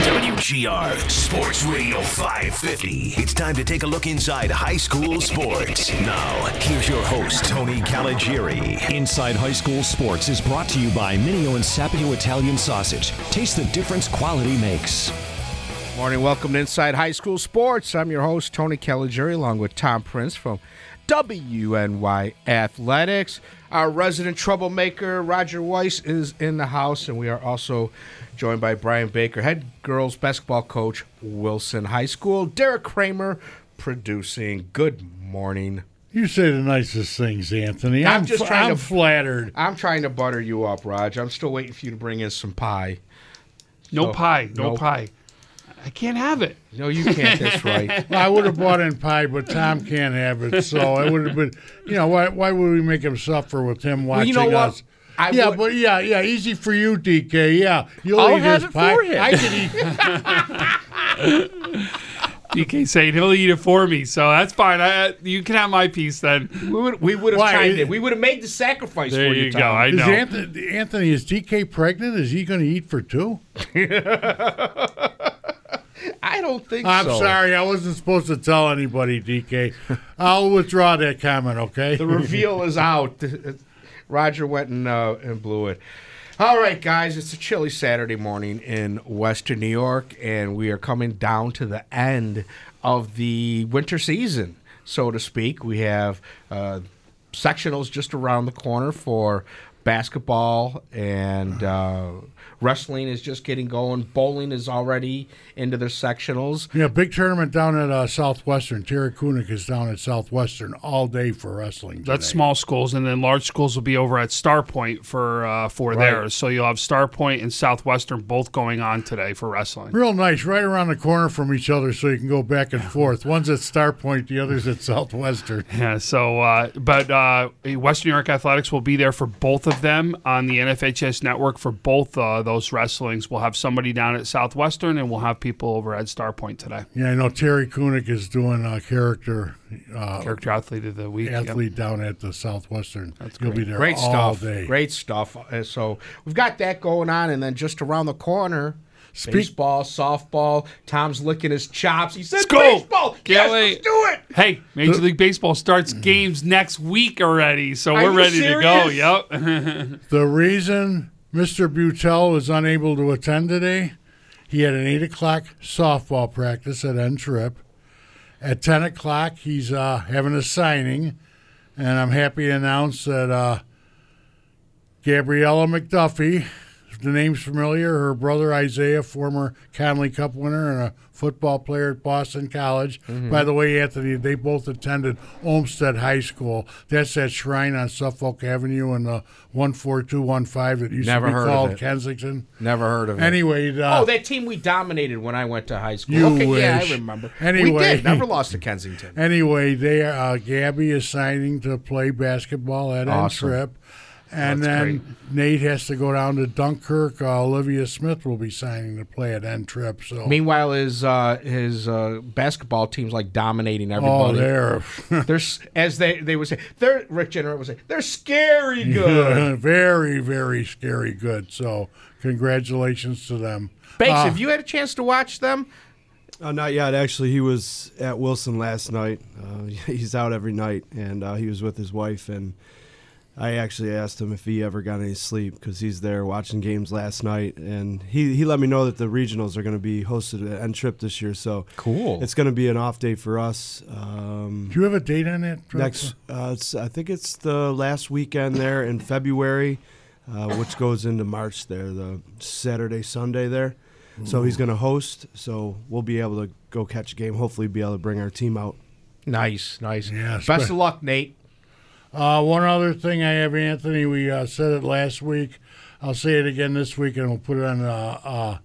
WGR Sports Radio 550. It's time to take a look inside high school sports. Now, here's your host, Tony Caligiuri. Inside High School Sports is brought to you by Mineo and Sapio Italian Sausage. Taste the difference quality makes. Morning, welcome to Inside High School Sports. I'm your host, Tony Caligiuri, along with Tom Prince from WNY Athletics. Our resident troublemaker, Roger Weiss, is in the house, and we are also joined by Brian Baker, head girls basketball coach, Wilson High School. Derek Kramer producing. Good morning. You say the nicest things, Anthony. I'm I'm, just f- trying I'm to- flattered. I'm trying to butter you up, Roger. I'm still waiting for you to bring in some pie. No So, pie. No no- pie. I can't have it. No, you can't. That's right. I would have bought in pie, but Tom can't have it. So it would have been, you know, why, why would we make him suffer with him Well, watching you know what? us? I yeah, would- but yeah, yeah, easy for you, DK. Yeah, you'll I'll eat have his it pie. for him. I could eat. DK saying he'll eat it for me, so that's fine. I, you can have my piece then. We would, we would have Why? chimed in. We would have made the sacrifice There for you, you go. Tom. I Is know. Anthony, Anthony, is DK pregnant? Is he going to eat for two? I don't think so. I'm so. sorry, I wasn't supposed to tell anybody, DK. I'll withdraw that comment. Okay. The reveal is out. Roger went and, uh, and blew it. All right, guys, it's a chilly Saturday morning in Western New York, and we are coming down to the end of the winter season, so to speak. We have uh, sectionals just around the corner for basketball, and uh, wrestling is just getting going. Bowling is already into their sectionals. Yeah, big tournament down at uh, Southwestern. Terry Kunik is down at Southwestern all day for wrestling. That's small schools, and then large schools will be over at Star Point for uh, for theirs. So you'll have Star Point and Southwestern both going on today for wrestling. Real nice, right around the corner from each other, so you can go back and forth. One's at Star Point, the other's at Southwestern. Yeah. So, uh, but uh, Western New York Athletics will be there for both of them on the NFHS network for both uh, those wrestlings. We'll have somebody down at Southwestern, and we'll have people over at Star Point today. Yeah, I know Terry Kunik is doing a character uh, Character athlete of the week. yep. athlete down at the Southwestern. That's He'll be there Great all stuff. day. Great stuff. Uh, so we've got that going on, and then just around the corner, Speak- baseball, softball. Tom's licking his chops. He said, Let's "Baseball, Can't yes, wait. let's do it." Hey, Major League Baseball starts games next week already, so Are we're you ready to go. Yep. The reason Mr. Butel was unable to attend today, he had an 8 o'clock softball practice at N Trip. At 10 o'clock, he's uh, having a signing, and I'm happy to announce that uh, Gabriella McDuffie, the name's familiar, her brother Isaiah, former Connolly Cup winner and a football player at Boston College. By the way, Anthony, they both attended Olmsted High School. That's that shrine on Suffolk Avenue in the 14215 that used Never to be heard of called it. Kensington. Never heard of it. Anyway, uh, oh, that team we dominated when I went to high school. You okay, yeah, wish. I remember. we Anyway. did. Never lost to Kensington. Anyway, they uh, Gabby is signing to play basketball at Awesome. N-Trip. And That's then Nate has to go down to Dunkirk. Uh, Olivia Smith will be signing to play at N-Trip. So, Meanwhile, his uh, his uh, basketball team's like dominating everybody. oh, everybody. they're They're as they they would say. They're Rick Jenner would say. They're scary good. very, very scary good. So, congratulations to them. Bakes, Uh, have you had a chance to watch them? Uh, not yet. Actually, he was at Wilson last night. Uh, he's out every night, and uh, he was with his wife. And I actually asked him if he ever got any sleep because he's there watching games last night. And he, he let me know that the regionals are going to be hosted at N Trip this year. So Cool. it's going to be an off day for us. Um, Do you have a date on that? Drew? next, uh, it's, I think it's the last weekend there in February, uh, which goes into March there, the Saturday, Sunday there. So he's going to host. So we'll be able to go catch a game. Hopefully, be able to bring our team out. Nice, nice. Yeah, Best spe- of luck, Nate. Uh, one other thing I have, Anthony. We uh, said it last week. I'll say it again this week, and we'll put it on uh, uh,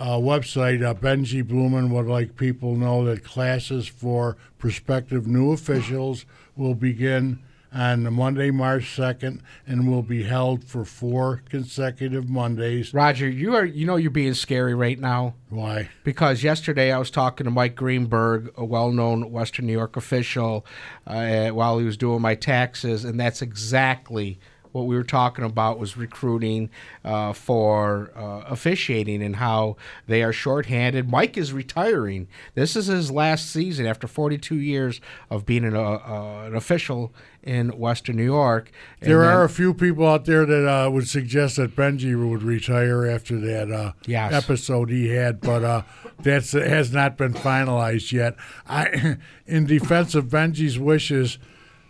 uh, website, uh, Benji Blumen would like people know that classes for prospective new officials will begin on Monday, March 2nd, and will be held for four consecutive Mondays. Roger, you are you know you're being scary right now Why? because yesterday I was talking to Mike Greenberg, a well-known Western New York official, uh, while he was doing my taxes, and that's exactly what we were talking about was recruiting uh, for uh, officiating and how they are shorthanded. Mike is retiring. This is his last season after 42 years of being an, uh, uh, an official in Western New York. And There then- are a few people out there that uh, would suggest that Benji would retire after that uh, Yes. episode he had, but uh, that's has not been finalized yet. I, in defense of Benji's wishes,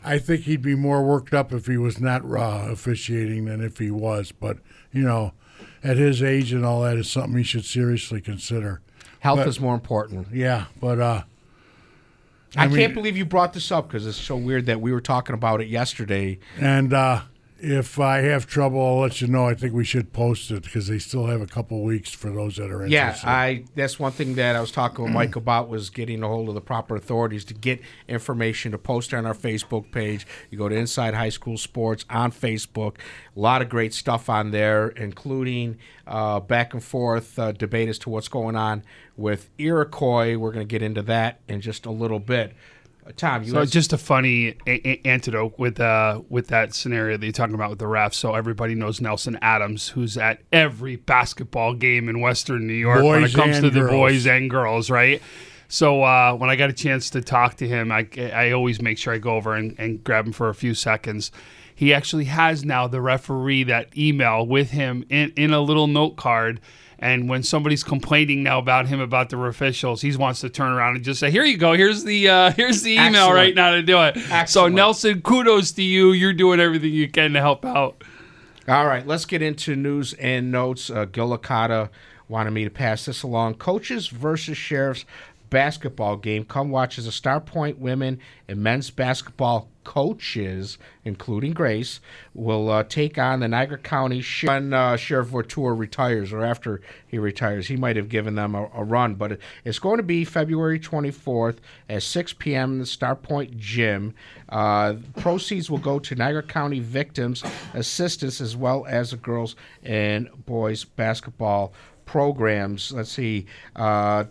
I think he'd be more worked up if he was not uh, officiating than if he was. But you know, at his age and all that is something he should seriously consider. health but- is more important. Yeah, but uh, I, mean- can't believe you brought this up because it's so weird that we were talking about it yesterday. And uh, if I have trouble, I'll let you know. I think we should post it because they still have a couple weeks for those that are Yeah, interested. Yeah, I that's one thing that I was talking with Mike about was getting a hold of the proper authorities to get information to post on our Facebook page. You go to Inside High School Sports on Facebook. A lot of great stuff on there, including uh, back and forth uh, debate as to what's going on with Iroquois. We're going to get into that in just a little bit. Tom, you So had- just a funny a- a- antidote with uh with that scenario that you're talking about with the refs. So everybody knows Nelson Adams, who's at every basketball game in Western New York when it comes and to the boys and girls, right? So uh, when I got a chance to talk to him, I, I always make sure I go over and, and grab him for a few seconds. He actually has now the referee that email with him in, in a little note card. And when somebody's complaining now about him about the officials, he wants to turn around and just say, "Here you go. Here's the uh, here's the email Excellent. right now to do it." So Nelson, kudos to you. You're doing everything you can to help out. All right, let's get into news and notes. Uh, Gil Licata wanted me to pass this along. Coaches versus Sheriffs basketball game. Come watch as the Star Point women and men's basketball coaches, including Grace, will uh, take on the Niagara County. When uh, Sheriff Voutour retires, or after he retires, he might have given them a, a run. But it- it's going to be February 24th at 6 p.m. in the Star Point Gym. Uh, proceeds will go to Niagara County Victims Assistance as well as the girls and boys basketball programs. Let's see. Uh.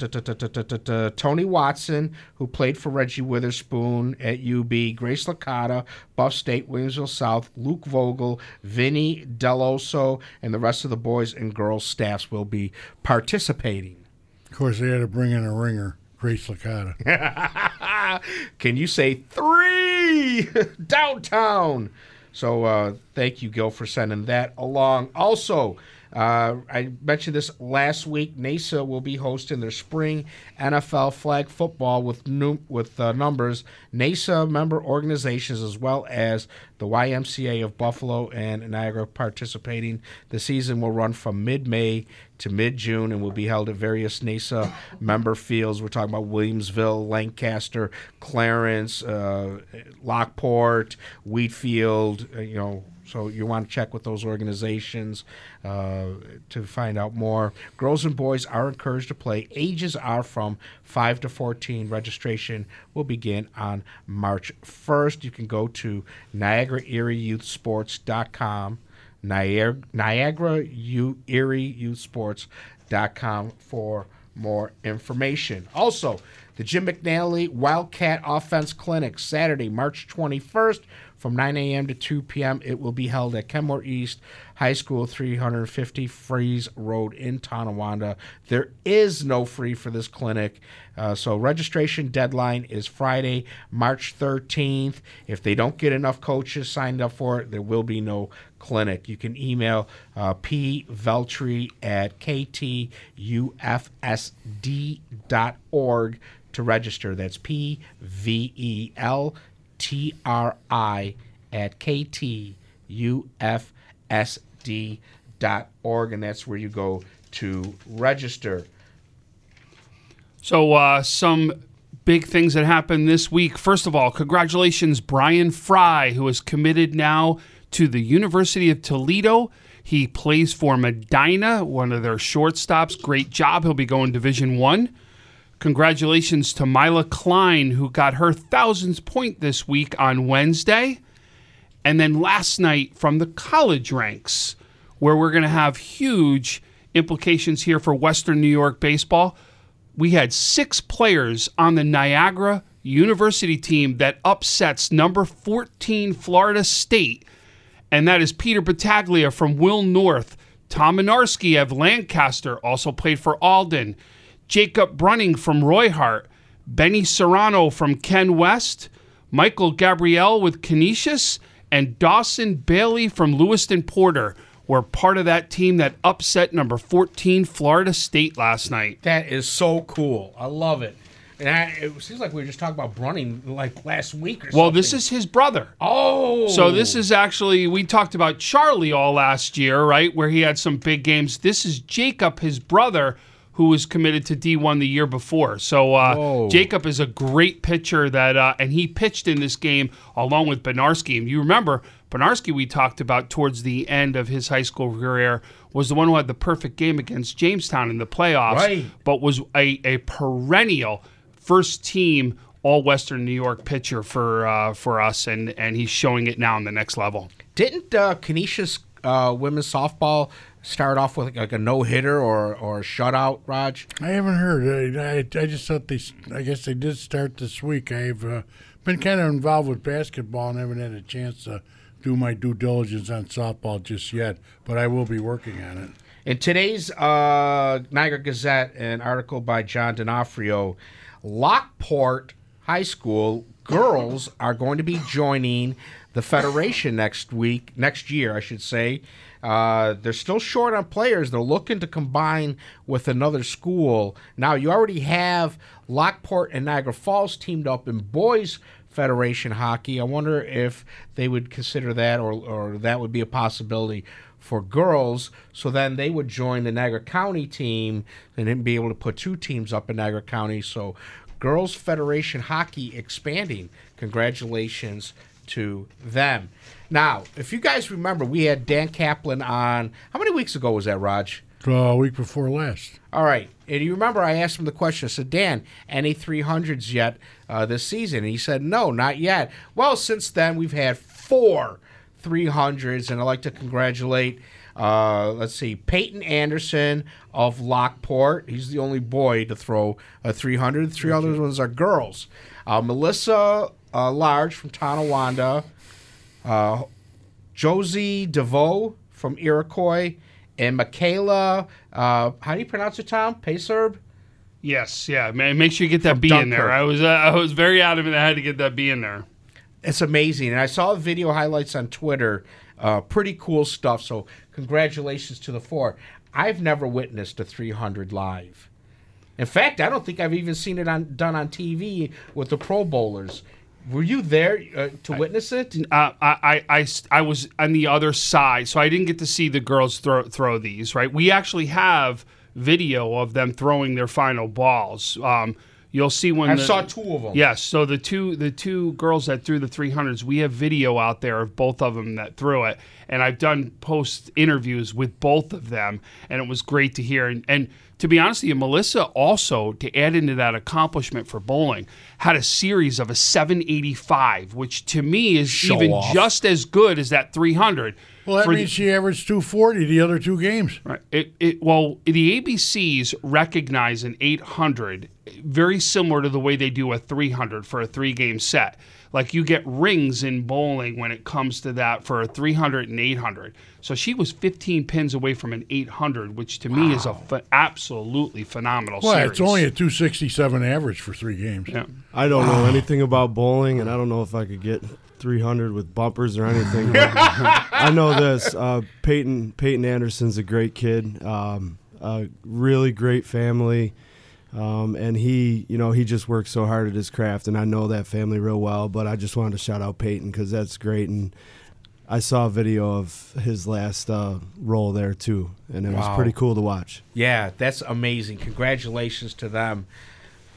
Tony Watson, who played for Reggie Witherspoon at UB, Grace Licata, Buff State, Williamsville South, Luke Vogel, Vinny Deloso, and the rest of the boys and girls staffs will be participating. of course, they had to bring in a ringer, Grace Licata. Can you say three downtown? So uh, thank you, Gil, for sending that along. Also, uh, I mentioned this last week. NASA will be hosting their spring NFL flag football with nu- with uh, numbers. NASA member organizations as well as the YMCA of Buffalo and Niagara participating. The season will run from mid-May to mid-June and will be held at various NASA member fields. We're talking about Williamsville, Lancaster, Clarence, uh, Lockport, Wheatfield. uh, you know, so you want to check with those organizations uh, to find out more. Girls and boys are encouraged to play. Ages are from 5 to 14. Registration will begin on March 1st. You can go to Niagara, Niagara U- Erie Youth Sports.com for more information. Also, the Jim McNally Wildcat Offense Clinic, Saturday, March 21st from 9 a.m. to 2 p.m. It will be held at Kenmore East High School, 350 Fries Road in Tonawanda. There is no free for this clinic, uh, so registration deadline is Friday, March 13th. If they don't get enough coaches signed up for it, there will be no clinic. You can email uh, pveltry at ktufsd.org to register. That's P V E L T R I at ktufsd.org, and that's where you go to register. So, uh, some big things that happened this week. First of all, congratulations, Brian Fry, who is committed now to the University of Toledo. He plays for Medina, one of their shortstops. Great job. He'll be going Division One. Congratulations to Mila Klein, who got her thousandth point this week on Wednesday. And then last night from the college ranks, where we're going to have huge implications here for Western New York baseball. We had six players on the Niagara University team that upsets number 14 Florida State, and that is Peter Battaglia from Will North, Tom Minarski of Lancaster, also played for Alden, Jacob Brunning from Roy Hart, Benny Serrano from Ken West, Michael Gabrielle with Canisius, and Dawson Bailey from Lewiston Porter were part of that team that upset number 14 Florida State last night. That is so cool. I love it. And I, it seems like we were just talking about Brunning like last week or something. Well, this is his brother. Oh. So this is actually we talked about Charlie all last year, right? Where he had some big games. This is Jacob, his brother, who was committed to D1 the year before. So uh, Jacob is a great pitcher that, uh, and he pitched in this game along with Benarski. And you remember Benarski we talked about towards the end of his high school career was the one who had the perfect game against Jamestown in the playoffs, Right. but was a, a perennial first team all Western New York pitcher for uh, for us, and and he's showing it now on the next level. Didn't uh, Canisius uh, women's softball start off with like a no hitter or or a shutout, Raj? I haven't heard. I, I, I just thought they. I guess they did start this week. I've uh, been kind of involved with basketball and haven't had a chance to do my due diligence on softball just yet. But I will be working on it. In today's uh, Niagara Gazette, an article by John D'Onofrio, Lockport High School girls are going to be joining the Federation next week, next year, I should say. Uh, they're still short on players. They're looking to combine with another school. Now, you already have Lockport and Niagara Falls teamed up in boys Federation hockey. I wonder if they would consider that or, or that would be a possibility for girls. So then they would join the Niagara County team and be able to put two teams up in Niagara County. So Girls Federation hockey expanding. Congratulations to them. Now, if you guys remember, we had Dan Kaplan on. How many weeks ago was that, Raj? Uh, a week before last. All right. And you remember I asked him the question. I said, Dan, any 300s yet uh, this season? And he said, no, not yet. Well, since then, we've had four 300s. And I'd like to congratulate, uh, let's see, Peyton Anderson of Lockport. He's the only boy to throw a 300. The three other ones are girls. Uh, Melissa uh, Large from Tonawanda. Uh, Josie DeVoe from Iroquois, and Michaela, uh, how do you pronounce it, Tom? Payserb? Yes, yeah, man. Make sure you get that From B in there. I was uh, I was very adamant I had to get that B in there. It's amazing. And I saw video highlights on Twitter. Uh, pretty cool stuff. So, congratulations to the four. I've never witnessed a 300 live. In fact, I don't think I've even seen it on done on TV with the Pro Bowlers. Were you there uh, to witness it? Uh, I, I, I, I was on the other side, so I didn't get to see the girls throw throw these. Right, we actually have video of them throwing their final balls. Um, you'll see when I the- saw two of them. Yes, so the two the two girls that threw the 300s, we have video out there of both of them that threw it, and I've done post interviews with both of them, and it was great to hear. And, and to be honest with you, Melissa also to add into that accomplishment for bowling had a series of a 785, which to me is Show even off. just as good as that 300. Well, that For the- means she averaged 240 the other two games. Right. It, it, well, the ABCs recognize an 800 very similar to the way they do a 300 for a three game set. Like you get rings in bowling when it comes to that for a 300 and 800. So she was 15 pins away from an 800, which to me is a ph- absolutely phenomenal Well, series. it's only a 267 average for three games. Yeah. I don't know anything about bowling, and I don't know if I could get 300 with bumpers or anything. I know this: uh, Peyton Peyton Anderson's a great kid, um, a really great family, um, and he, you know, he just works so hard at his craft, and I know that family real well. But I just wanted to shout out Peyton because that's great, and I saw a video of his last uh, roll there too, and it was pretty cool to watch. Yeah, that's amazing. Congratulations to them.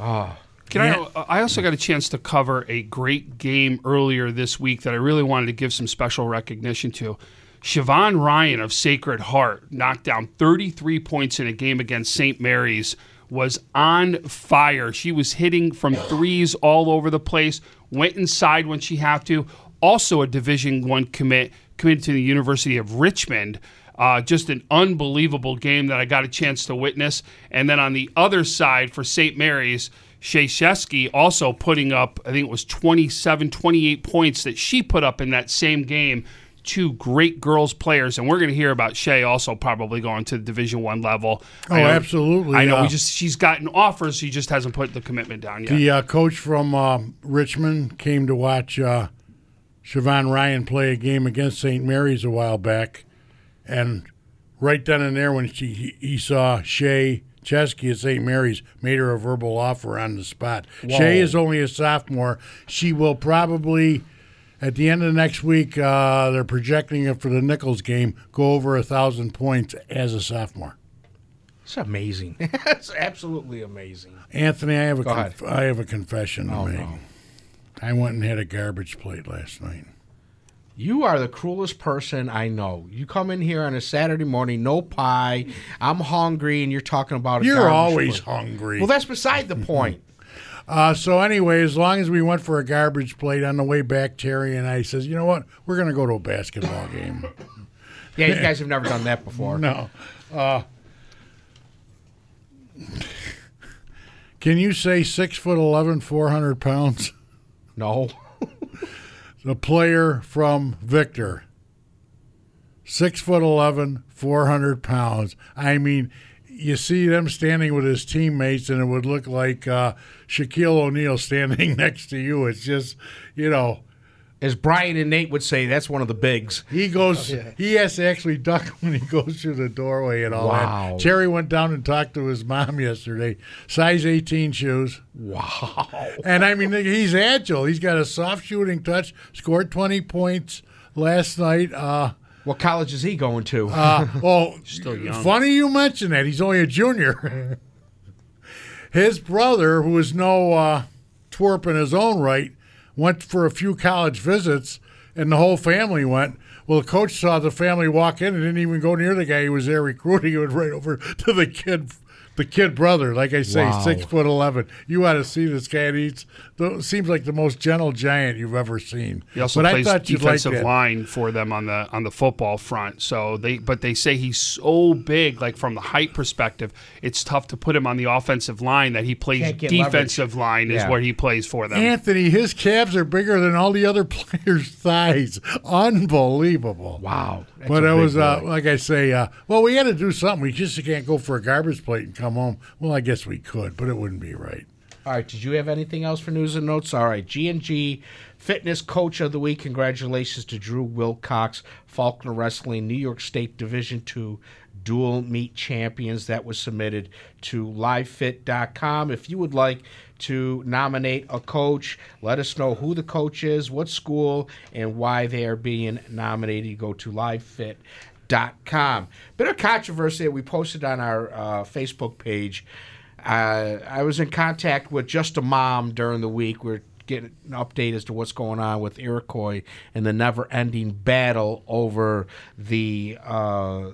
Oh, Can I? I also got a chance to cover a great game earlier this week that I really wanted to give some special recognition to. Siobhan Ryan of Sacred Heart knocked down 33 points in a game against St. Mary's. Was on fire. She was hitting from threes all over the place. Went inside when she had to. Also a Division One commit committed to the University of Richmond. Uh, just an unbelievable game that I got a chance to witness. And then on the other side for St. Mary's, Shay also putting up, I think it was 27, 28 points that she put up in that same game. Two great girls players, and we're going to hear about Shay also probably going to the Division One level. Oh, I know- absolutely. I know. Uh, we just she's gotten offers. She just hasn't put the commitment down yet. The uh, coach from uh, Richmond came to watch uh, Siobhan Ryan play a game against St. Mary's a while back, and right then and there, when she he, he saw Shay Chesky at St. Mary's, made her a verbal offer on the spot. Shay is only a sophomore. She will probably. At the end of the next week, uh, they're projecting it for the Nichols game, go over a thousand points as a sophomore. It's amazing. it's absolutely amazing. Anthony, I have a conf- I have a confession to Oh, make. no. I went and had a garbage plate last night. You are the cruelest person I know. You come in here on a Saturday morning, no pie. I'm hungry, and you're talking about. A You're garbage always plate. hungry. Well, that's beside the point. Uh, so anyway, as long as we went for a garbage plate on the way back, Terry and I says, you know what, we're going to go to a basketball game. Yeah, you guys have never done that before. no. Uh, can you say six foot eleven, four hundred pounds? No. The player from Victor. Six foot eleven, four hundred pounds. I mean, you see them standing with his teammates, and it would look like uh, Shaquille O'Neal standing next to you. It's just, you know, As Brian and Nate would say, that's one of the bigs. he goes, he has to actually duck when he goes through the doorway and all Wow. that. Terry went down and talked to his mom yesterday. Size 18 shoes. Wow. And I mean, he's agile. He's got a soft shooting touch. Scored 20 points last night. Uh, What college is he going to? uh, oh, Still young. funny you mention that. He's only a junior. his brother, who is no uh, twerp in his own right, went for a few college visits, and the whole family went. Well, the coach saw the family walk in and didn't even go near the guy who was there recruiting. He went right over to the kid, the kid brother. Like I say, Wow. six foot eleven. You ought to see this guy. And He's the, seems like the most gentle giant you've ever seen. He also but plays I thought you'd like defensive that. line for them on the on the football front. So they but they say he's so big, like from the height perspective, it's tough to put him on the offensive line that he plays Can't get defensive line is Yeah. what he plays for them. Anthony, his calves are bigger than all the other players' thighs. Unbelievable. wow. That's but a it was, uh, like I say, uh, well, we had to do something. We just can't go for a garbage plate and come home. Well, I guess we could, but it wouldn't be right. All right. Did you have anything else for news and notes? All right. G and G Fitness Coach of the Week. Congratulations to Drew Wilcox, Falconer Wrestling, New York State Division Two dual meet champions. That was submitted to livefit.com. If you would like to nominate a coach, let us know who the coach is, what school, and why they are being nominated. Go to livefit.com. Bit of controversy that we posted on our uh, Facebook page. Uh, I was in contact with just a mom during the week. We're getting an update as to what's going on with Iroquois and the never-ending battle over the uh,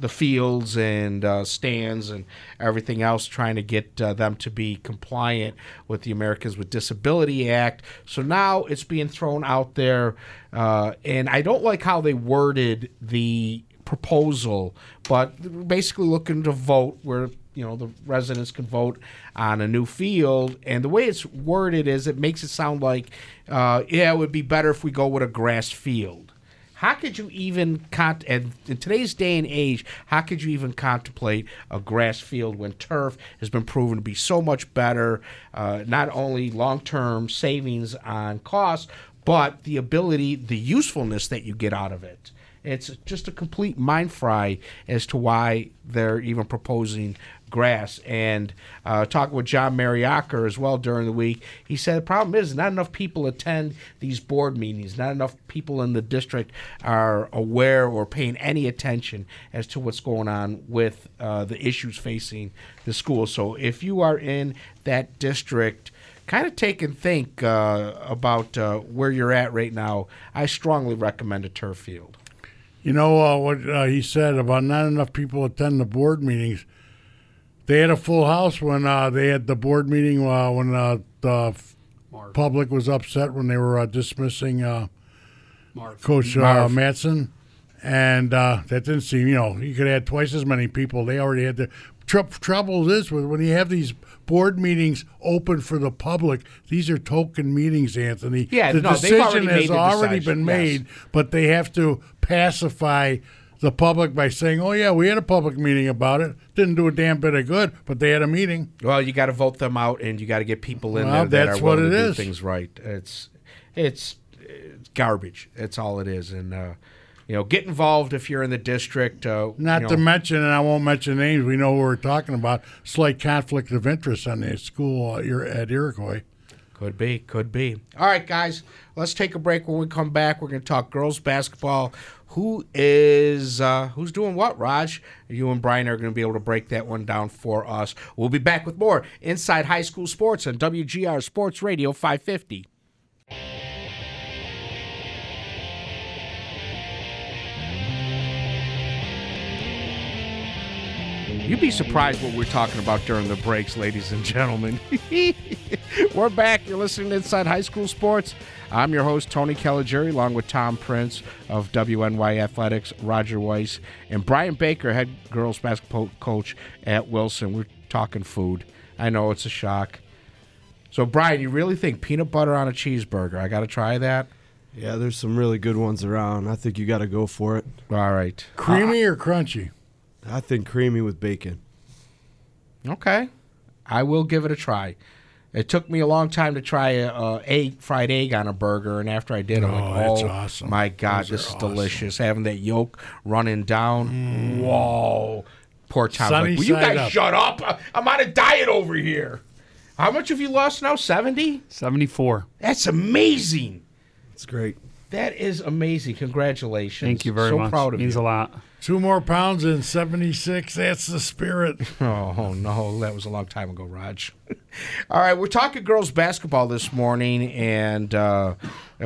the fields and uh, stands and everything else, trying to get uh, them to be compliant with the Americans with Disability Act. So now it's being thrown out there, uh, and I don't like how they worded the proposal, but basically looking to vote where you know the residents can vote on a new field and the way it's worded is it makes it sound like uh, yeah it would be better if we go with a grass field how could you even cont- in today's day and age how could you even contemplate a grass field when turf has been proven to be so much better uh, not only long-term savings on costs but the ability the usefulness that you get out of it? It's just a complete mind fry as to why they're even proposing grass. And uh, talking with John Mariacker as well during the week, he said the problem is not enough people attend these board meetings. Not enough people in the district are aware or paying any attention as to what's going on with uh, the issues facing the school. So if you are in that district, kind of take and think uh, about uh, where you're at right now. I strongly recommend a turf field. You know uh, what uh, he said about not enough people attend the board meetings. They had a full house when uh, they had the board meeting uh, when uh, the Marv. public was upset when they were uh, dismissing uh. Coach uh, Marv. Matson, and uh, that didn't seem. You know, you could have had twice as many people. They already had the tr- trouble. Is with when you have these board meetings open for the public. These are token meetings, Anthony. Yeah, the no, decision already has already decision, been yes. made, but they have to pacify the public by saying, "Oh yeah, we had a public meeting about it. Didn't do a damn bit of good, but they had a meeting." Well, you got to vote them out, and you got to get people in Well, there that that's are what willing it to do things right. It's it's it's garbage. That's all it is, and uh, you know, get involved if you're in the district. Uh, Not you to mention, and I won't mention names. We know who we're talking about. Slight conflict of interest on the school uh, at Iroquois. Could be, could be. All right, guys, let's take a break. When we come back, we're going to talk girls basketball. Who is uh, who's doing what, Raj? You and Brian are going to be able to break that one down for us. We'll be back with more Inside High School Sports on WGR Sports Radio 550. You'd be surprised what we're talking about during the breaks, ladies and gentlemen. we're back. You're listening to Inside High School Sports. I'm your host, Tony Caligiuri, along with Tom Prince of WNY Athletics, Roger Weiss, and Brian Baker, head girls basketball coach at Wilson. We're talking food. I know it's a shock. So, Brian, you really think peanut butter on a cheeseburger? I got to try that? Yeah, there's some really good ones around. I think you got to go for it. All right. Creamy or crunchy? I think creamy with bacon. Okay, I will give it a try. It took me a long time to try a, a egg fried egg on a burger, and after I did, I'm Oh, like, that's "Oh awesome. my god, Those this are is awesome. Mm. delicious!" Having that yolk running down. Whoa, poor Tom's Sunny like, "Will you guys up." shut up? I'm on a diet over here." How much have you lost now? Seventy. 74. That's amazing. That's great. That is amazing. Congratulations. Thank you very so much. proud of Means you. Means a lot. Two more pounds in 76. That's the spirit. Oh, no, that was a long time ago, Raj. All right, we're talking girls basketball this morning, and uh,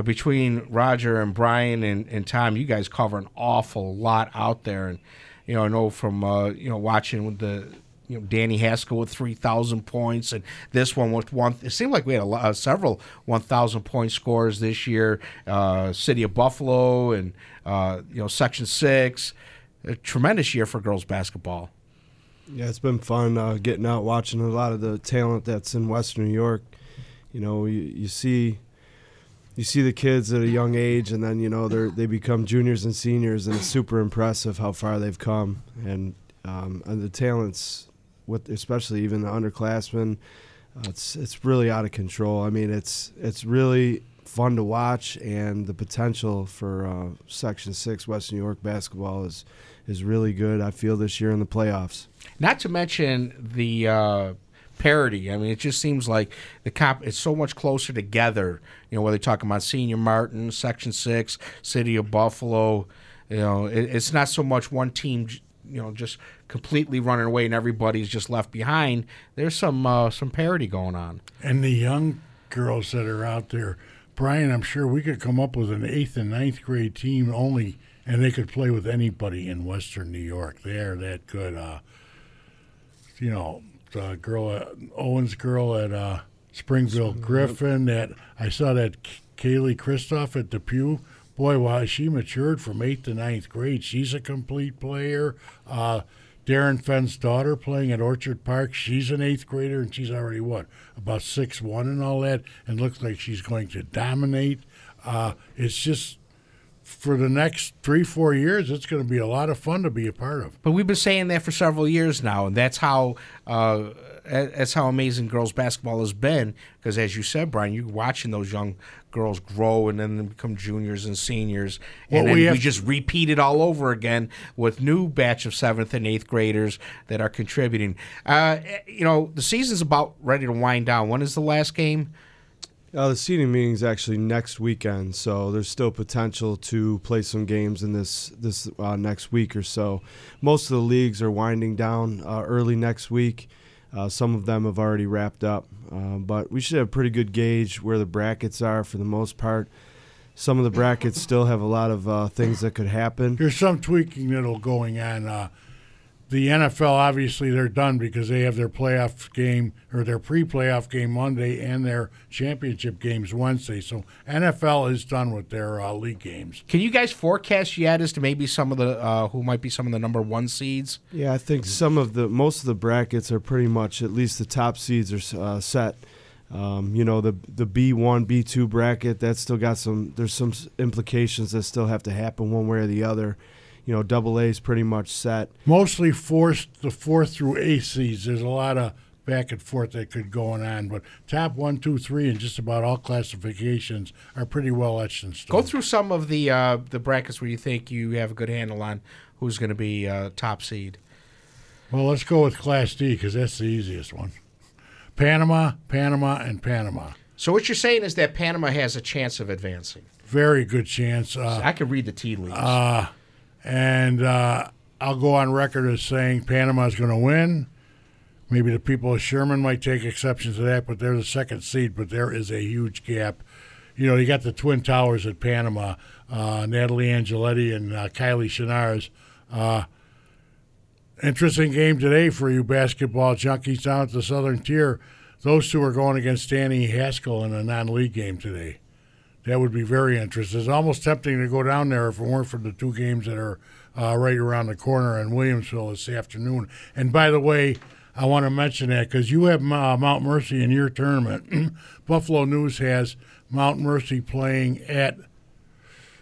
between Roger and Brian and, and Tom, you guys cover an awful lot out there. And you know, I know from uh, you know watching the you know Danny Haskell with three thousand points, and this one with one. It seemed like we had a uh, several one thousand point scores this year. Uh, City of Buffalo and uh, you know Section Six. A tremendous year for girls basketball. Yeah, it's been fun uh, getting out, watching a lot of the talent that's in Western New York. You know, you, you see, you see the kids at a young age, and then you know they they become juniors and seniors, and it's super impressive how far they've come, and um, and the talents, with especially even the underclassmen, uh, it's it's really out of control. I mean, it's it's really fun to watch, and the potential for uh, Section Six Western New York basketball is is really good. I feel this year in the playoffs. Not to mention the uh, parity. I mean, it just seems like the comp. It's so much closer together. You know, whether you're talking about Monsignor Martin, Section Six, City of Buffalo. You know, it, it's not so much one team. You know, just completely running away and everybody's just left behind. There's some uh, some parity going on. And the young girls that are out there, Brian, I'm sure we could come up with an eighth and ninth grade team only, and they could play with anybody in Western New York. They are that good. Uh, you know, the girl, at, Owens girl at uh, Springville Griffith. That I saw that K- Kaylee Christoph at Depew. Boy, wow, she matured from eighth to ninth grade. She's a complete player. Uh, Darren Fenn's daughter playing at Orchard Park. She's an eighth grader, and she's already what about six one and all that, and looks like she's going to dominate. Uh, it's just for the next three four years, it's going to be a lot of fun to be a part of. But we've been saying that for several years now, and that's how uh, that's how amazing girls basketball has been. Because as you said, Brian, you're watching those young girls grow and then become juniors and seniors, and Well, then we we, just repeat it all over again with new batch of seventh and eighth graders that are contributing. Uh, you know, the season's about ready to wind down. When is the last game? Uh, the seating meeting is actually next weekend, so there's still potential to play some games in this this uh, next week or so. Most of the leagues are winding down uh, early next week. Uh, some of them have already wrapped up, uh, but we should have a pretty good gauge where the brackets are for the most part. some of the brackets still have a lot of uh, things that could happen. There's some tweaking that'll going on. The NFL obviously they're done because they have their playoff game or their pre-playoff game Monday and their championship games Wednesday. So NFL is done with their uh, league games. Can you guys forecast yet as to maybe some of the uh, who might be some of the number one seeds? Yeah, I think some of the most of the brackets are pretty much at least the top seeds are uh, set. Um, you know the the B one B two bracket that's still got some there's some implications that still have to happen one way or the other. You know, double A's pretty much set. Mostly forced the fourth through eight seeds. There's a lot of back and forth that could going on, but top one, two, three, and just about all classifications are pretty well etched in stone. Go through some of the uh, the brackets where you think you have a good handle on who's going to be uh, top seed. Well, let's go with Class D because that's the easiest one. Panama, Panama, and Panama. So what you're saying is that Panama has a chance of advancing. Very good chance. Uh, I could read the tea leaves. uh, and uh, I'll go on record as saying Panama's going to win. Maybe the people of Sherman might take exceptions to that, but they're the second seed. But there is a huge gap. You know, you got the Twin Towers at Panama, uh, Natalie Angeletti and uh, Kylie Chenars. Uh, interesting game today for you basketball junkies down at the Southern Tier. Those two are going against Danny Haskell in a non-league game today. That would be very interesting. It's almost tempting to go down there if it weren't for the two games that are uh, right around the corner in Williamsville this afternoon. And by the way, I want to mention that because you have uh, Mount Mercy in your tournament. Buffalo News has Mount Mercy playing at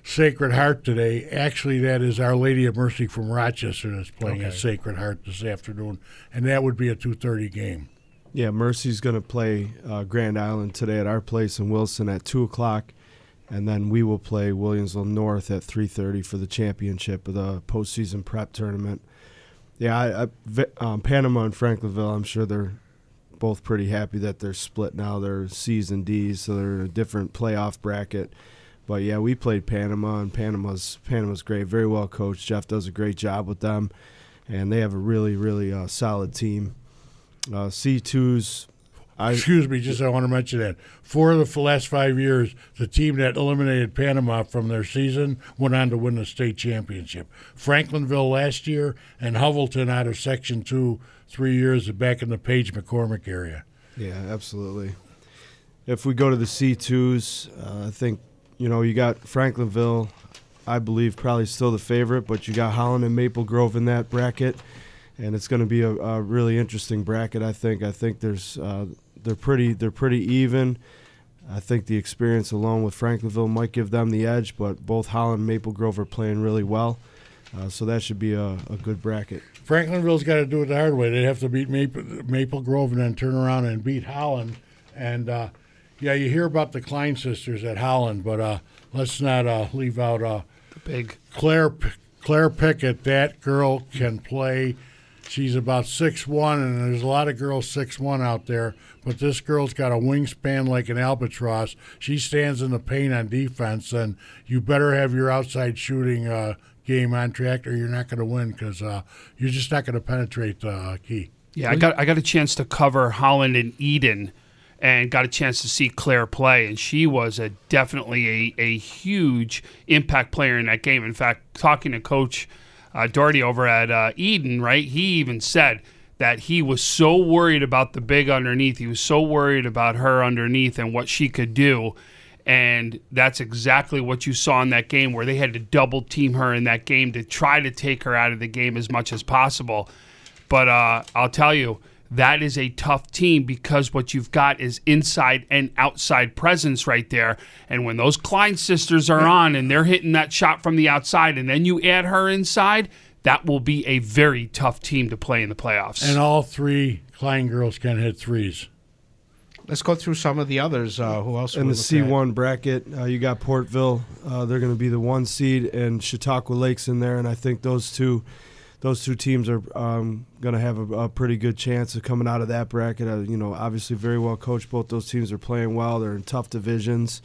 Sacred Heart today. Actually, that is Our Lady of Mercy from Rochester that's playing at Sacred Heart this afternoon, and that would be a two thirty game. Yeah, Mercy's going to play uh, Grand Island today at our place in Wilson at two o'clock, and then we will play Williamsville North at three thirty for the championship of the postseason prep tournament. Yeah, I, I, um, Panama and Franklinville. I'm sure they're both pretty happy that they're split now. They're C's and D's, so they're in a different playoff bracket. But yeah, we played Panama, and Panama's Panama's great, very well coached. Jeff does a great job with them, and they have a really really uh, solid team. Uh, C2s, I Excuse me, just I want to mention that four of the last five years, the team that eliminated Panama from their season went on to win the state championship. Franklinville last year and Hovelton out of Section Two three years back in the Page McCormick area. Yeah, absolutely. If we go to the C2s, uh, I think, you know, you got Franklinville, I believe, probably still the favorite, but you got Holland and Maple Grove in that bracket, and it's going to be a, a really interesting bracket. I think. I think there's uh, they're pretty they're pretty even. I think the experience alone with Franklinville might give them the edge, but both Holland and Maple Grove are playing really well, uh, so that should be a, a good bracket. Franklinville's got to do it the hard way. They have to beat Maple, Maple Grove and then turn around and beat Holland. And uh, yeah, you hear about the Klein sisters at Holland, but uh, let's not uh, leave out uh, Big. Claire Claire Pickett. That girl can play. She's about six one, and there's a lot of girls six one out there. But this girl's got a wingspan like an albatross. She stands in the paint on defense, and you better have your outside shooting uh, game on track, or you're not going to win because uh, you're just not going to penetrate the uh, key. Yeah, I got I got a chance to cover Holland and Eden, and got a chance to see Claire play, and she was a definitely a, a huge impact player in that game. In fact, talking to Coach uh, Doherty over at uh, Eden, right, he even said that he was so worried about the big underneath. He was so worried about her underneath and what she could do. And that's exactly what you saw in that game where they had to double team her in that game to try to take her out of the game as much as possible. But uh, I'll tell you, that is a tough team because what you've got is inside and outside presence right there. And when those Klein sisters are on and they're hitting that shot from the outside, and then you add her inside, that will be a very tough team to play in the playoffs. And all three Klein girls can hit threes. Let's go through some of the others. Uh, who else? In we the? C1 bracket, uh, you got Portville. Uh, they're going to be the one seed, and Chautauqua Lakes in there. And I think those two, those two teams are um, going to have a, a pretty good chance of coming out of that bracket. Uh, you know, obviously very well coached. Both those teams are playing well. They're in tough divisions,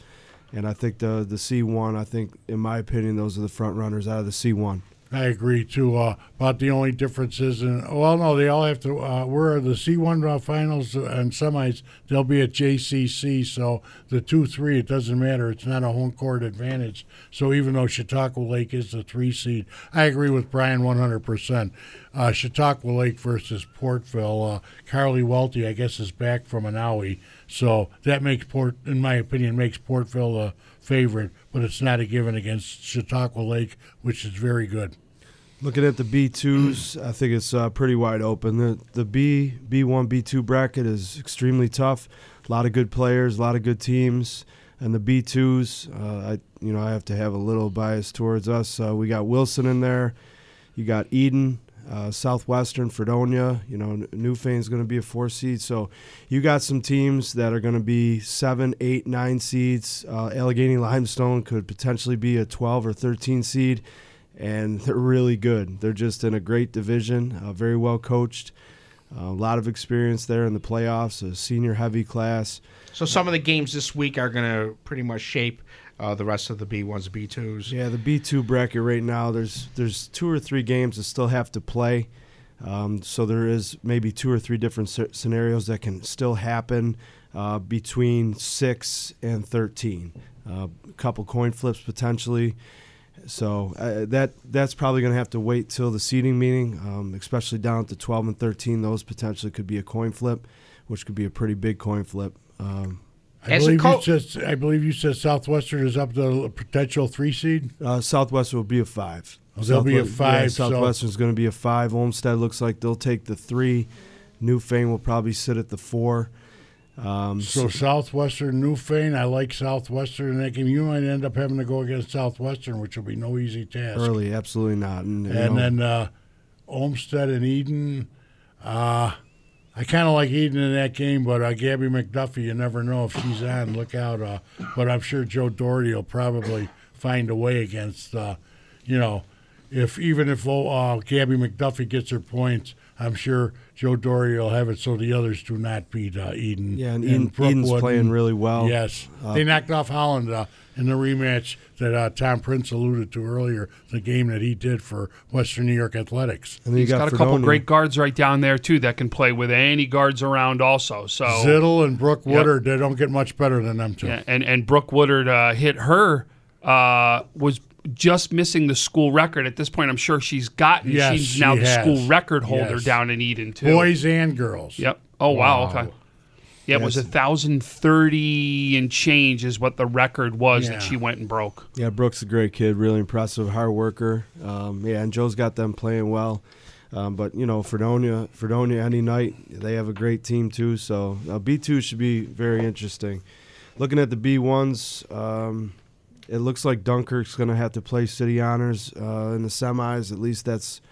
and I think the the C1. I think, in my opinion, those are the front runners out of the C1. I agree too. Uh, about the only difference is, in, well, no, they all have to. Uh, we're the C1 uh, finals and semis. They'll be at JCC, so the two three it doesn't matter. It's not a home court advantage. So even though Chautauqua Lake is the three seed, I agree with Brian 100. percent uh, Chautauqua Lake versus Portville. Uh, Carly Welty, I guess, is back from an owie, so that makes Port, in my opinion, makes Portville favorite. But it's not a given against Chautauqua Lake, which is very good. Looking at the B twos, I think it's uh, pretty wide open. The the B B one B two bracket is extremely tough. A lot of good players, a lot of good teams, and the B twos. Uh, I you know I have to have a little bias towards us. Uh, we got Wilson in there. You got Eden, uh, Southwestern, Fredonia. You know Newfane's going to be a four seed. So you got some teams that are going to be seven, eight, nine seeds. Uh, Allegany Limestone could potentially be a twelve or thirteen seed and they're really good. They're just in a great division, uh, very well coached, uh, a lot of experience there in the playoffs, a senior heavy class. So some of the games this week are going to pretty much shape uh, the rest of the B ones, B twos. Yeah, the B two bracket right now. There's there's two or three games that still have to play. Um, so there is maybe two or three different scenarios that can still happen uh, between six and thirteen. Uh, a couple coin flips potentially. So uh, that that's probably going to have to wait till the seeding meeting, um, especially down to 12 and 13. Those potentially could be a coin flip, which could be a pretty big coin flip. Um, I believe, co- you said, I believe you said Southwestern is up to a potential three seed. Uh, Southwestern will be a five. Oh, they'll be a five. Yeah, Southwestern's so. going to be a five. Olmsted looks like they'll take the three. Newfane will probably sit at the four. Um, so, Southwestern, Newfane, I like Southwestern in that game. You might end up having to go against Southwestern, which will be no easy task. Early, absolutely not. And, and then uh, Olmsted and Eden. Uh, I kind of like Eden in that game, but uh, Gabby McDuffie, you never know if she's on. Look out. Uh, but I'm sure Joe Doherty will probably find a way against, uh, you know, if even if uh, Gabby McDuffie gets her points, I'm sure Joe Doherty will have it so the others do not beat uh, Eden. Yeah, and, and Eden, Eden's playing really well. Yes, uh, they knocked off Holland uh, in the rematch that uh, Tom Prince alluded to earlier. The game that he did for Western New York Athletics. And he's got, got a couple great guards right down there too that can play with any guards around also. So Zittel and Brooke Woodard, yep. they don't get much better than them two. Yeah, and and Brooke Woodard uh, hit her uh, was just missing the school record. At this point, I'm sure she's gotten. Yes, she's she now has. the school record holder yes. down in Eden too. Boys and girls. Yep. Oh wow. wow. Okay. Yeah, it was a thousand thirty and change is what the record was yeah. that she went and broke. Yeah, Brooks a great kid, really impressive, hard worker. Um, yeah, and Joe's got them playing well. Um, but you know, Fredonia, Fredonia, any night they have a great team too. So uh, B two should be very interesting. Looking at the B ones, um, it looks like Dunkirk's going to have to play City Honors uh, in the semis. At least that's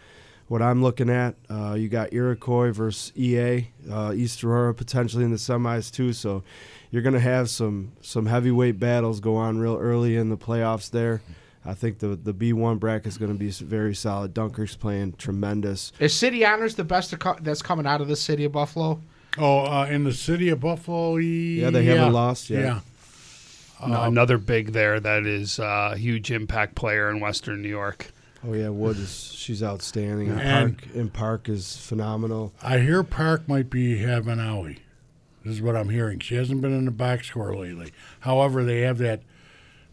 what I'm looking at. Uh, you got Iroquois versus EA, uh, East Aurora potentially in the semis too. So you're going to have some some heavyweight battles go on real early in the playoffs there. I think the the B1 bracket is going to be very solid. Dunkirk's playing tremendous. Is City Honors the best that's coming out of the city of Buffalo? Oh, uh, in the city of Buffalo, yeah, they haven't lost yet. Yeah. Um, another big there that is a huge impact player in Western New York. Oh yeah, Wood is she's outstanding. And Park and Park is phenomenal. I hear Park might be having owie. This is what I'm hearing. She hasn't been in the box score lately. However, they have that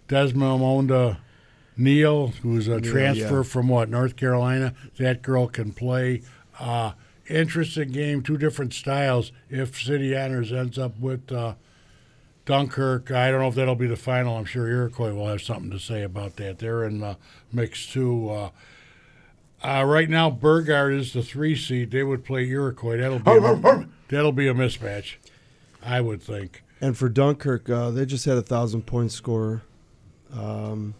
Desmond Neal, who's a Neal, transfer yeah. from what North Carolina. That girl can play. Uh, interesting game, two different styles. If City Honors ends up with uh, Dunkirk, I don't know if that'll be the final. I'm sure Iroquois will have something to say about that. They're in the mix too. Uh, uh, right now, Burgard is the three seed. They would play Iroquois. That'll be a, that'll be a mismatch, I would think. And for Dunkirk, uh, they just had a thousand point score. Um,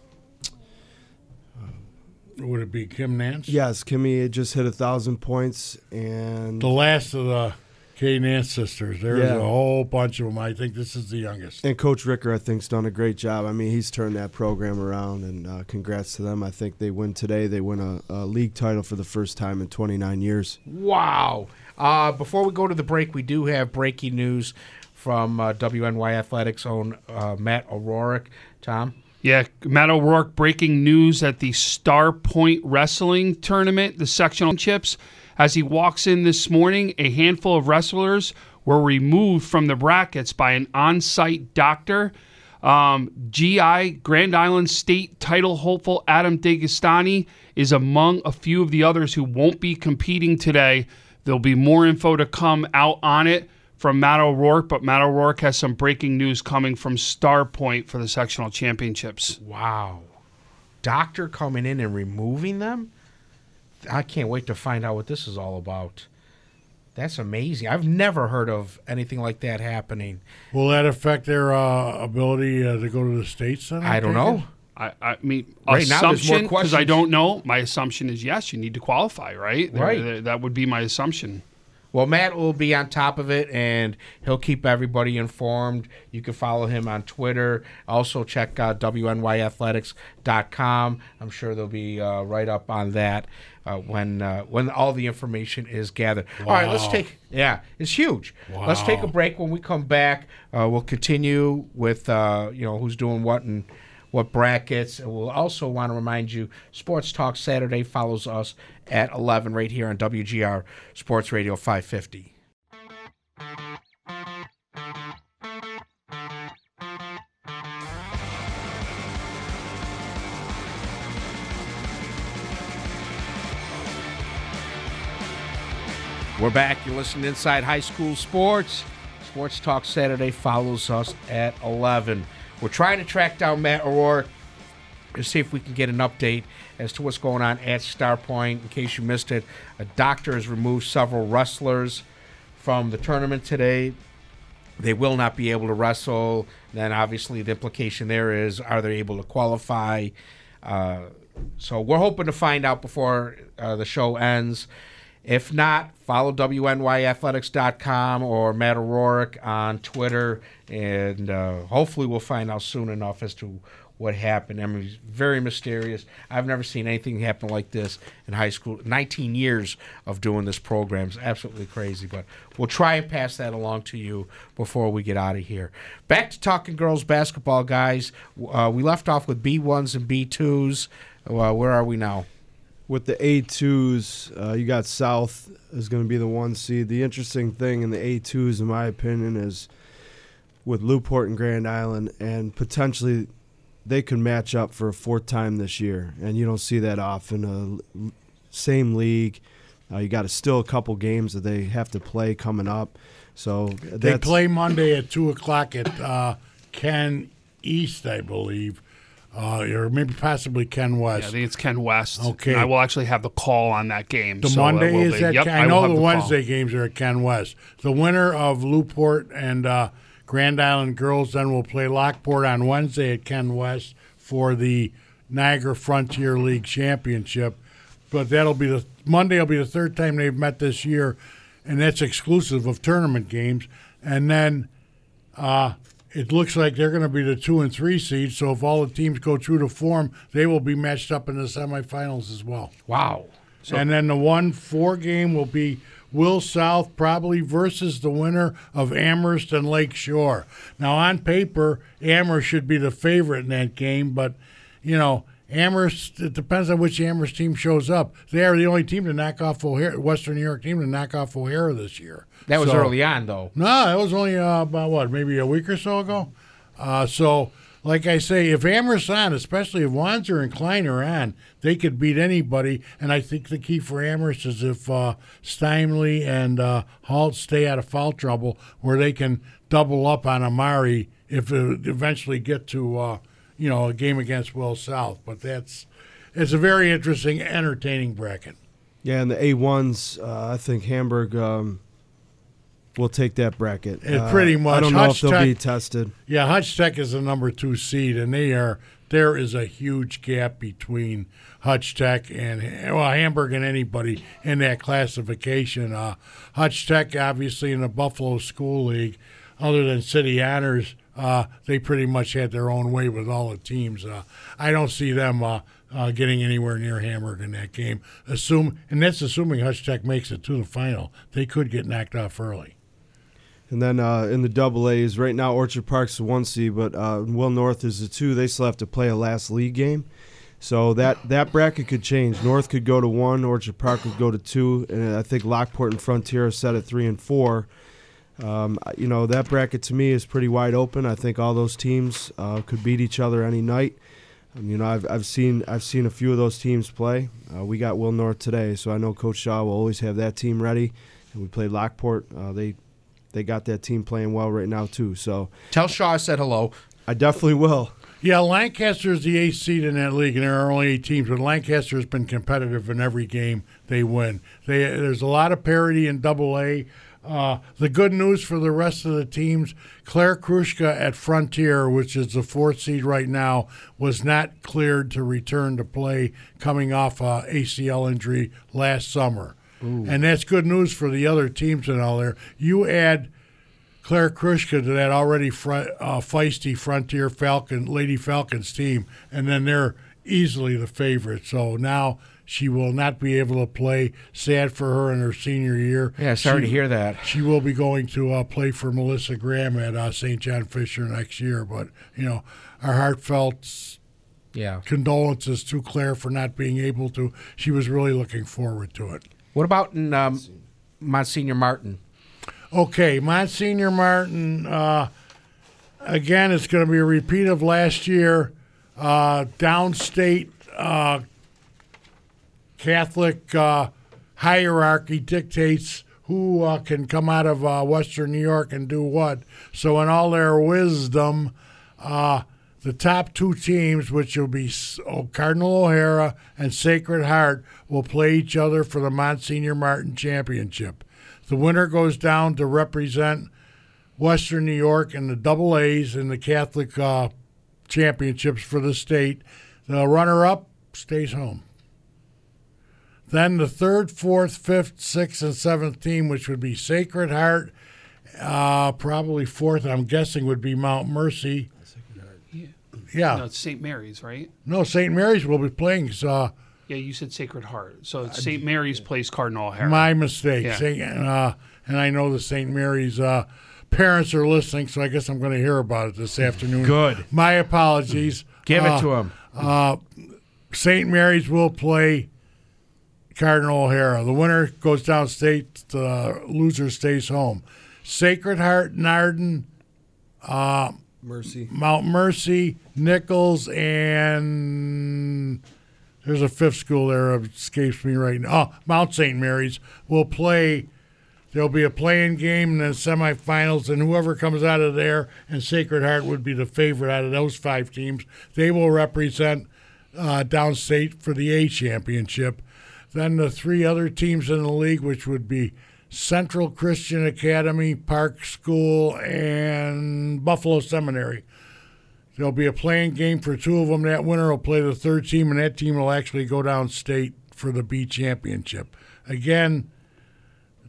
would it be Kim Nance? Yes, Kimmy just hit a thousand points, and the last of the Kay Nance sisters. There's yeah. a whole bunch of them. I think this is the youngest. And Coach Ricker, I think, has done a great job. I mean, he's turned that program around, and uh, congrats to them. I think they win today. They win a, a, league title for the first time in 29 years. Wow. Uh, before we go to the break, we do have breaking news from uh, WNY Athletics own uh, Matt O'Rourke. Tom? Yeah, Matt O'Rourke breaking news at the Starpoint Wrestling Tournament, the sectional chips. As he walks in this morning, a handful of wrestlers were removed from the brackets by an on site doctor. Um, GI, Grand Island State title hopeful Adam Dagestani is among a few of the others who won't be competing today. There'll be more info to come out on it from Matt O'Rourke, but Matt O'Rourke has some breaking news coming from Starpoint for the sectional championships. Wow. Doctor coming in and removing them? I can't wait to find out what this is all about. That's amazing. I've never heard of anything like that happening. Will that affect their uh, ability uh, to go to the states? Then I don't know. I, I mean, Right now, there's more assumption because I don't know. My assumption is yes, you need to qualify, right? There- Right. there- that would be my assumption. Well, Matt will be on top of it and he'll keep everybody informed. You can follow him on Twitter. Also, check out WNYathletics.com. I'm sure they'll be uh, right up on that uh, when uh, when all the information is gathered. All right, let's take. Yeah, it's huge. Let's take a break. When we come back, uh, we'll continue with uh, you know who's doing what and what brackets. And we'll also want to remind you, Sports Talk Saturday follows us at 11 right here on WGR Sports Radio 550. We're back. You're listening to Inside High School Sports. Sports Talk Saturday follows us at 11. We're trying to track down Matt O'Rourke to see if we can get an update as to what's going on at Starpoint. In case you missed it, a doctor has removed several wrestlers from the tournament today. They will not be able to wrestle. Then, obviously, the implication there is are they able to qualify? Uh, so, we're hoping to find out before uh, the show ends. If not, follow WNYathletics.com or Matt O'Rourke on Twitter, and uh, hopefully we'll find out soon enough as to what happened. I mean, very mysterious. I've never seen anything happen like this in high school. 19 years of doing this program is absolutely crazy, but we'll try and pass that along to you before we get out of here. Back to talking girls basketball, guys. Uh, we left off with B1s and B2s. Uh, where are we now? With the A2s, uh, you got South is going to be the one seed. The interesting thing in the A2s, in my opinion, is with Newport and Grand Island, and potentially they could match up for a fourth time this year. And you don't see that often. Uh, same league. Uh, you got a, still a couple games that they have to play coming up. So They play Monday at two o'clock at uh, Ken East, I believe, uh, or maybe possibly Ken Yeah, West. I think it's Ken West. Okay. And I will actually have the call on that game. The so Monday is be- at Yep, Ken, I I know have the call. Wednesday games are at Ken West. The winner of Newport and uh, Grand Island girls then will play Lockport on Wednesday at Ken West for the Niagara Frontier League Championship. But that'll be the Monday. Will be the third time they've met this year, and that's exclusive of tournament games. And then uh, it looks like they're going to be the two and three seeds. So if all the teams go true to form, they will be matched up in the semifinals as well. Wow. and then the one four game will be Will South probably versus the winner of Amherst and Lake Shore. Now on paper, Amherst should be the favorite in that game, but you know. Amherst, it depends on which Amherst team shows up. They are the only team to knock off O'Hara, Western New York team to knock off O'Hara this year. That was So- early on, though. no, that was only uh, about what, maybe a week or so ago. Uh, so, like I say, if Amherst on, especially if Wanzer and Klein are on, they could beat anybody. And I think the key for Amherst is if uh, Steinley and uh, Halt stay out of foul trouble, where they can double up on Amari if it eventually get to uh, you know a game against Will South. But that's it's a very interesting, entertaining bracket. Yeah, and the A1s, uh, I think Hamburg um, will take that bracket. It Uh, pretty much. I don't know if they'll Hutch be tested. Yeah, Hutch Tech is the number two seed, and they are. There is a huge gap between Hutch Tech and well Hamburg and anybody in that classification. Uh, Hutch Tech, obviously, in the Buffalo School League, other than City Honors, uh, they pretty much had their own way with all the teams. Uh, I don't see them uh, uh, getting anywhere near Hamburg in that game. Assume, and that's assuming Hutch Tech makes it to the final. They could get knocked off early. And then uh, in the double A's, right now Orchard Park's the one seed, but uh, Will North is the two. They still have to play a last league game. So that, that bracket could change. North could go to one, Orchard Park could go to two, and I think Lockport and Frontier are set at three and four. Um, you know that bracket to me is pretty wide open. I think all those teams uh, could beat each other any night. Um, you know, I've, I've seen I've seen a few of those teams play. Uh, we got Will North today, so I know Coach Shaw will always have that team ready. And we played Lockport. Uh, they they got that team playing well right now too. So Tell Shaw I said hello. I definitely will. Yeah, Lancaster is the eighth seed in that league, and there are only eight teams. But Lancaster has been competitive in every game they win. They, there's a lot of parity in Double A. Uh, the good news for the rest of the teams, Claire Krushka at Frontier, which is the fourth seed right now, was not cleared to return to play coming off a ACL injury last summer. And that's good news for the other teams and all there. You add Claire Krushka to that already fr- uh, feisty Frontier Falcon Lady Falcons team, and then they're easily the favorite. So now she will not be able to play. Sad for her in her senior year. Yeah, sorry She- to hear that. She will be going to uh, play for Melissa Graham at uh, St. John Fisher next year. But you know, our heartfelt Yeah. condolences to Claire for not being able to. She was really looking forward to it. What about in um, Monsignor Martin? Okay, Monsignor Martin. Uh, again, it's going to be a repeat of last year. Uh, downstate uh, Catholic uh, hierarchy dictates who uh, can come out of uh, Western New York and do what. So, in all their wisdom, uh, the top two teams, which will be oh, Cardinal O'Hara and Sacred Heart, will play each other for the Monsignor Martin Championship. The winner goes down to represent Western New York in the double A's in the Catholic uh, championships for the state. The runner up stays home. Then the third, fourth, fifth, sixth, and seventh team, which would be Sacred Heart, uh, probably fourth, I'm guessing, would be Mount Mercy. Yeah. No, it's St. Mary's, right? No, St. Mary's will be playing. Uh, Yeah, you said Sacred Heart. So it's St. Mary's plays Cardinal O'Hara. My mistake. Yeah. Saint- uh, and I know the St. Mary's uh, parents are listening, so I guess I'm going to hear about it this afternoon. Good. My apologies. Give Uh, it to him. St. Mary's will play Cardinal O'Hara. The winner goes downstate. The loser stays home. Sacred Heart, Nardin, Mercy. Mount Mercy, Nichols, and there's a fifth school there escapes me right now. Oh, Mount St. Mary's will play. There'll be a playing game in the semifinals, and whoever comes out of there, and Sacred Heart would be the favorite out of those five teams. They will represent uh, downstate for the A championship. Then the three other teams in the league, which would be Central Christian Academy, Park School, and Buffalo Seminary. There'll be a playing game for two of them. That winner will play the third team, and that team will actually go downstate for the B championship. Again,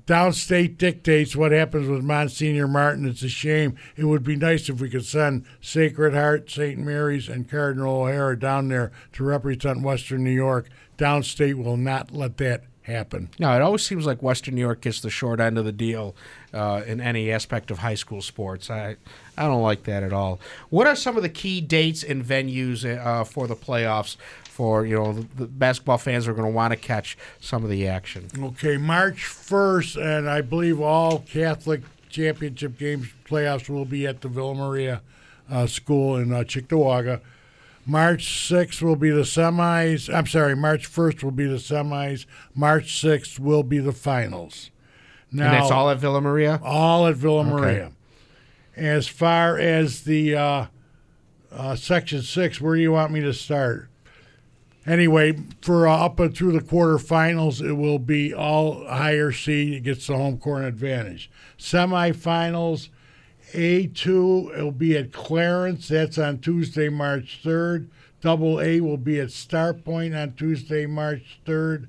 downstate dictates what happens with Monsignor Martin. It's a shame. It would be nice if we could send Sacred Heart, St. Mary's, and Cardinal O'Hara down there to represent Western New York. Downstate will not let that happen. No, it always seems like Western New York gets the short end of the deal uh, in any aspect of high school sports. I I don't like that at all. What are some of the key dates and venues uh, for the playoffs? For you know, the, the basketball fans are going to want to catch some of the action. Okay, March 1st, and I believe all Catholic championship games playoffs will be at the Villa Maria uh, School in uh, Cheektowaga. March 6th will be the semis. I'm sorry, March 1st will be the semis. March 6th will be the finals. Now, and that's all at Villa Maria. all at Villa Maria. As far as the uh, uh, Section 6, where do you want me to start? Anyway, for uh, up and through the quarterfinals, it will be all higher seed. It gets the home court advantage. Semifinals, A2, it'll be at Clarence. That's on Tuesday, March 3rd. Double A will be at Starpoint on Tuesday, March 3rd.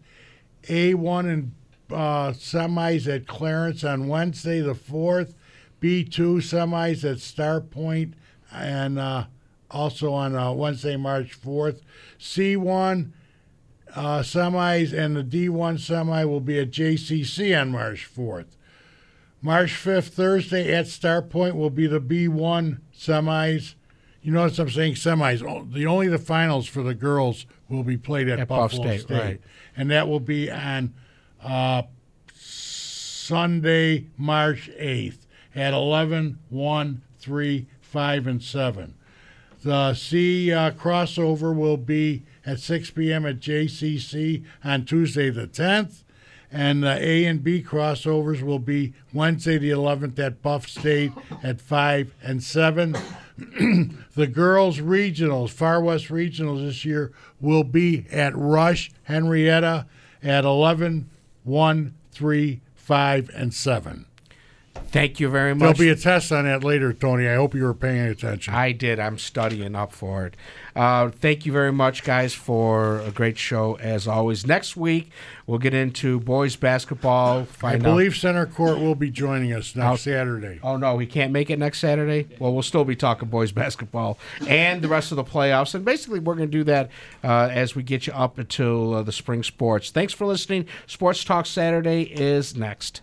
A1 and uh, semis at Clarence on Wednesday, the 4th. B2 semis at Starpoint and uh, also on uh, Wednesday, March 4th. C1 uh, semis and the D1 semi will be at JCC on March 4th. March 5th, Thursday at Starpoint will be the B1 semis. You notice I'm saying semis. The only the finals for the girls will be played at, At Buff Buffalo State, State, right. and that will be on uh, Sunday, March 8th at 11, 1, 3, 5, and 7. The C uh, crossover will be at 6 p.m. at JCC on Tuesday the 10th. And the A and B crossovers will be Wednesday the 11th at Buff State at 5 and 7. the girls' regionals, Far West regionals this year, will be at Rush, Henrietta at 11, 1, 3, 5, and 7. Thank you very much. There'll be a test on that later, Tony. I hope you were paying attention. I did. I'm studying up for it. Uh, thank you very much, guys, for a great show as always. Next week we'll get into boys basketball. I believe Out. Center Court will be joining us next Out- Saturday. Oh no, he can't make it next Saturday. Well, we'll still be talking boys basketball and the rest of the playoffs, and basically we're going to do that uh, as we get you up until uh, the spring sports. Thanks for listening. Sports Talk Saturday is next.